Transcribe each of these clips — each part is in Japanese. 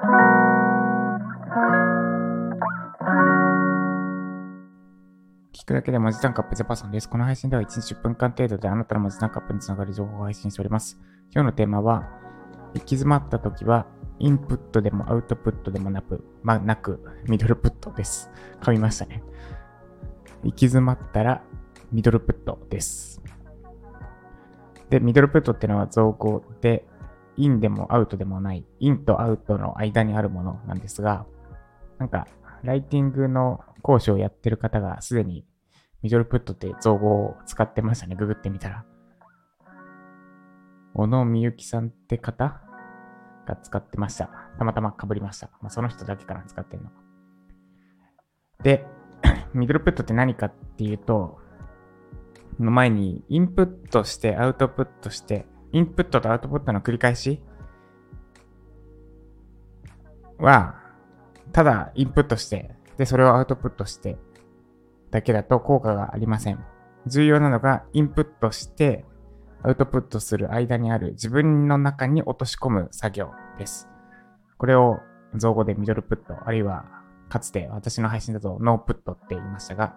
聞くだけで文字単価アップジャパソンです。この配信では1日10分間程度であなたの文字単価アップにつながる情報を配信しております。今日のテーマは、行き詰まった時は、インプットでもアウトプットでもなく、まあ、なく、ミドルプットです。噛みましたね。行き詰まったら、ミドルプットです。で、ミドルプットっていうのは造語で、インでもアウトでもない、インとアウトの間にあるものなんですが、なんか、ライティングの講師をやってる方がすでにミドルプットって造語を使ってましたね。ググってみたら。小野みゆきさんって方が使ってました。たまたま被りました。まあ、その人だけかな、使ってんの。で、ミドルプットって何かっていうと、の前にインプットしてアウトプットして、インプットとアウトプットの繰り返し？は、ただインプットして、で、それをアウトプットしてだけだと効果がありません。重要なのが、インプットして、アウトプットする間にある自分の中に落とし込む作業です。これを造語でミドルプット、あるいはかつて私の配信だとノープットって言いましたが、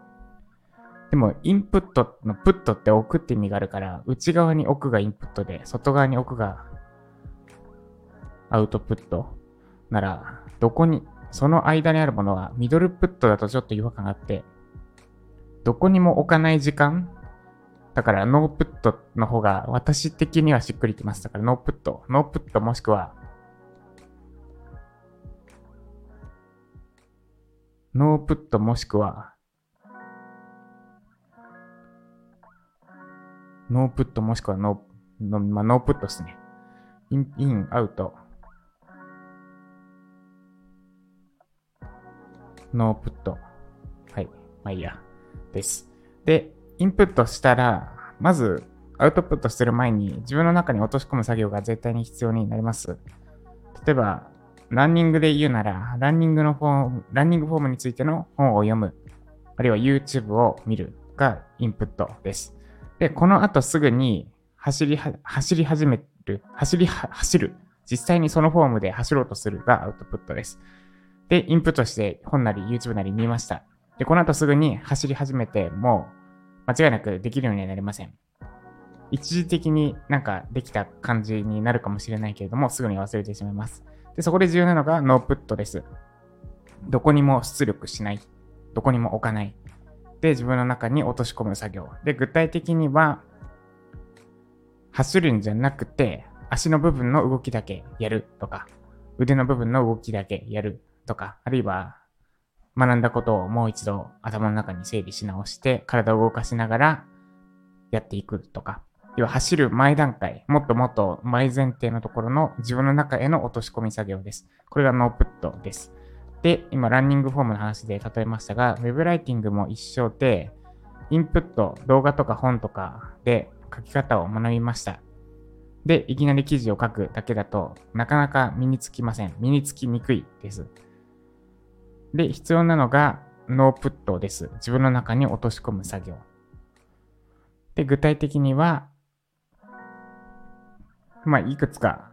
でもインプットのプットって置くって意味があるから、内側に置くがインプットで、外側に置くがアウトプットなら、どこに、その間にあるものはミドルプットだとちょっと違和感があって、どこにも置かない時間だからノープットの方が私的にはしっくりきます。だからノープット、ノープットもしくはノープットもしくはノープットもしくはノー、のまあ、ノープットですね。イン、イン、アウト。ノープット。はい。まあいいや。です。で、インプットしたら、まずアウトプットする前に自分の中に落とし込む作業が絶対に必要になります。例えば、ランニングで言うなら、ランニングのフォーム、ランニングフォームについての本を読む、あるいは YouTube を見るがインプットです。で、この後すぐに走りは走り始める、走り走る、実際にそのフォームで走ろうとするがアウトプットです。で、インプットして本なり YouTube なり見ました。で、この後すぐに走り始めて、もう間違いなくできるようにはなりません。一時的になんかできた感じになるかもしれないけれども、すぐに忘れてしまいます。で、そこで重要なのがノープットです。どこにも出力しない。どこにも置かない。で、自分の中に落とし込む作業。で、具体的には、走るんじゃなくて、足の部分の動きだけやるとか、腕の部分の動きだけやるとか、あるいは学んだことをもう一度頭の中に整理し直して体を動かしながらやっていくとか、要は走る前段階、もっともっと前前提のところの自分の中への落とし込み作業です。これがノープットです。で、今ランニングフォームの話で例えましたが、ウェブライティングも一緒で、インプット、動画とか本とかで書き方を学びました。で、いきなり記事を書くだけだとなかなか身につきません。身につきにくいです。で、必要なのがノープットです。自分の中に落とし込む作業。で、具体的には、まあ、いくつか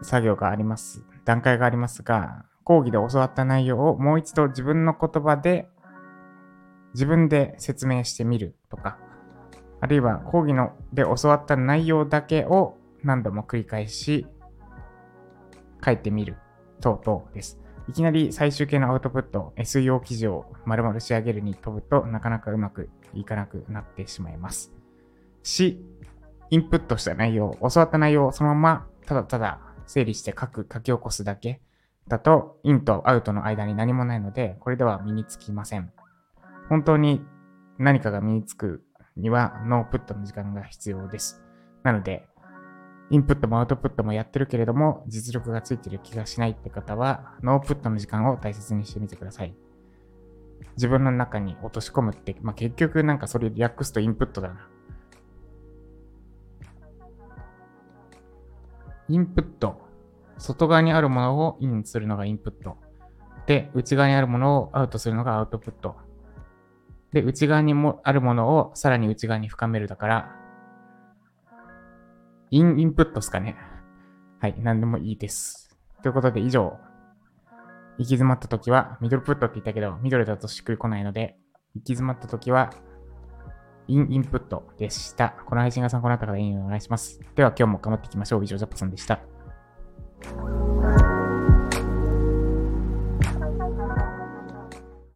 作業があります。段階がありますが、講義で教わった内容をもう一度自分の言葉で自分で説明してみるとか、あるいは講義ので教わった内容だけを何度も繰り返し書いてみる等々です。いきなり最終形のアウトプット、SEO 記事を丸々仕上げるに飛ぶとなかなかうまくいかなくなってしまいます。し、インプットした内容、教わった内容をそのままただただ整理して書く、書き起こすだけだと、インとアウトの間に何もないので、これでは身につきません。本当に何かが身につくにはノープットの時間が必要です。なので、インプットもアウトプットもやってるけれども、実力がついてる気がしないって方は、ノープットの時間を大切にしてみてください。自分の中に落とし込むって、まあ、結局なんかそれ略すとインプットだな。インプット。外側にあるものをインするのがインプット。で、内側にあるものをアウトするのがアウトプット。で、内側にもあるものをさらに内側に深めるだから、イン、インプットですかね。はい、何でもいいです。ということで以上、行き詰まった時は、ミドルプットって言ったけど、ミドルだとしっくりこないので、行き詰まった時は、インインプットでした。この配信が参考になった方、いいねお願いします。では今日も頑張っていきましょう。以上、ジャパさんでした。you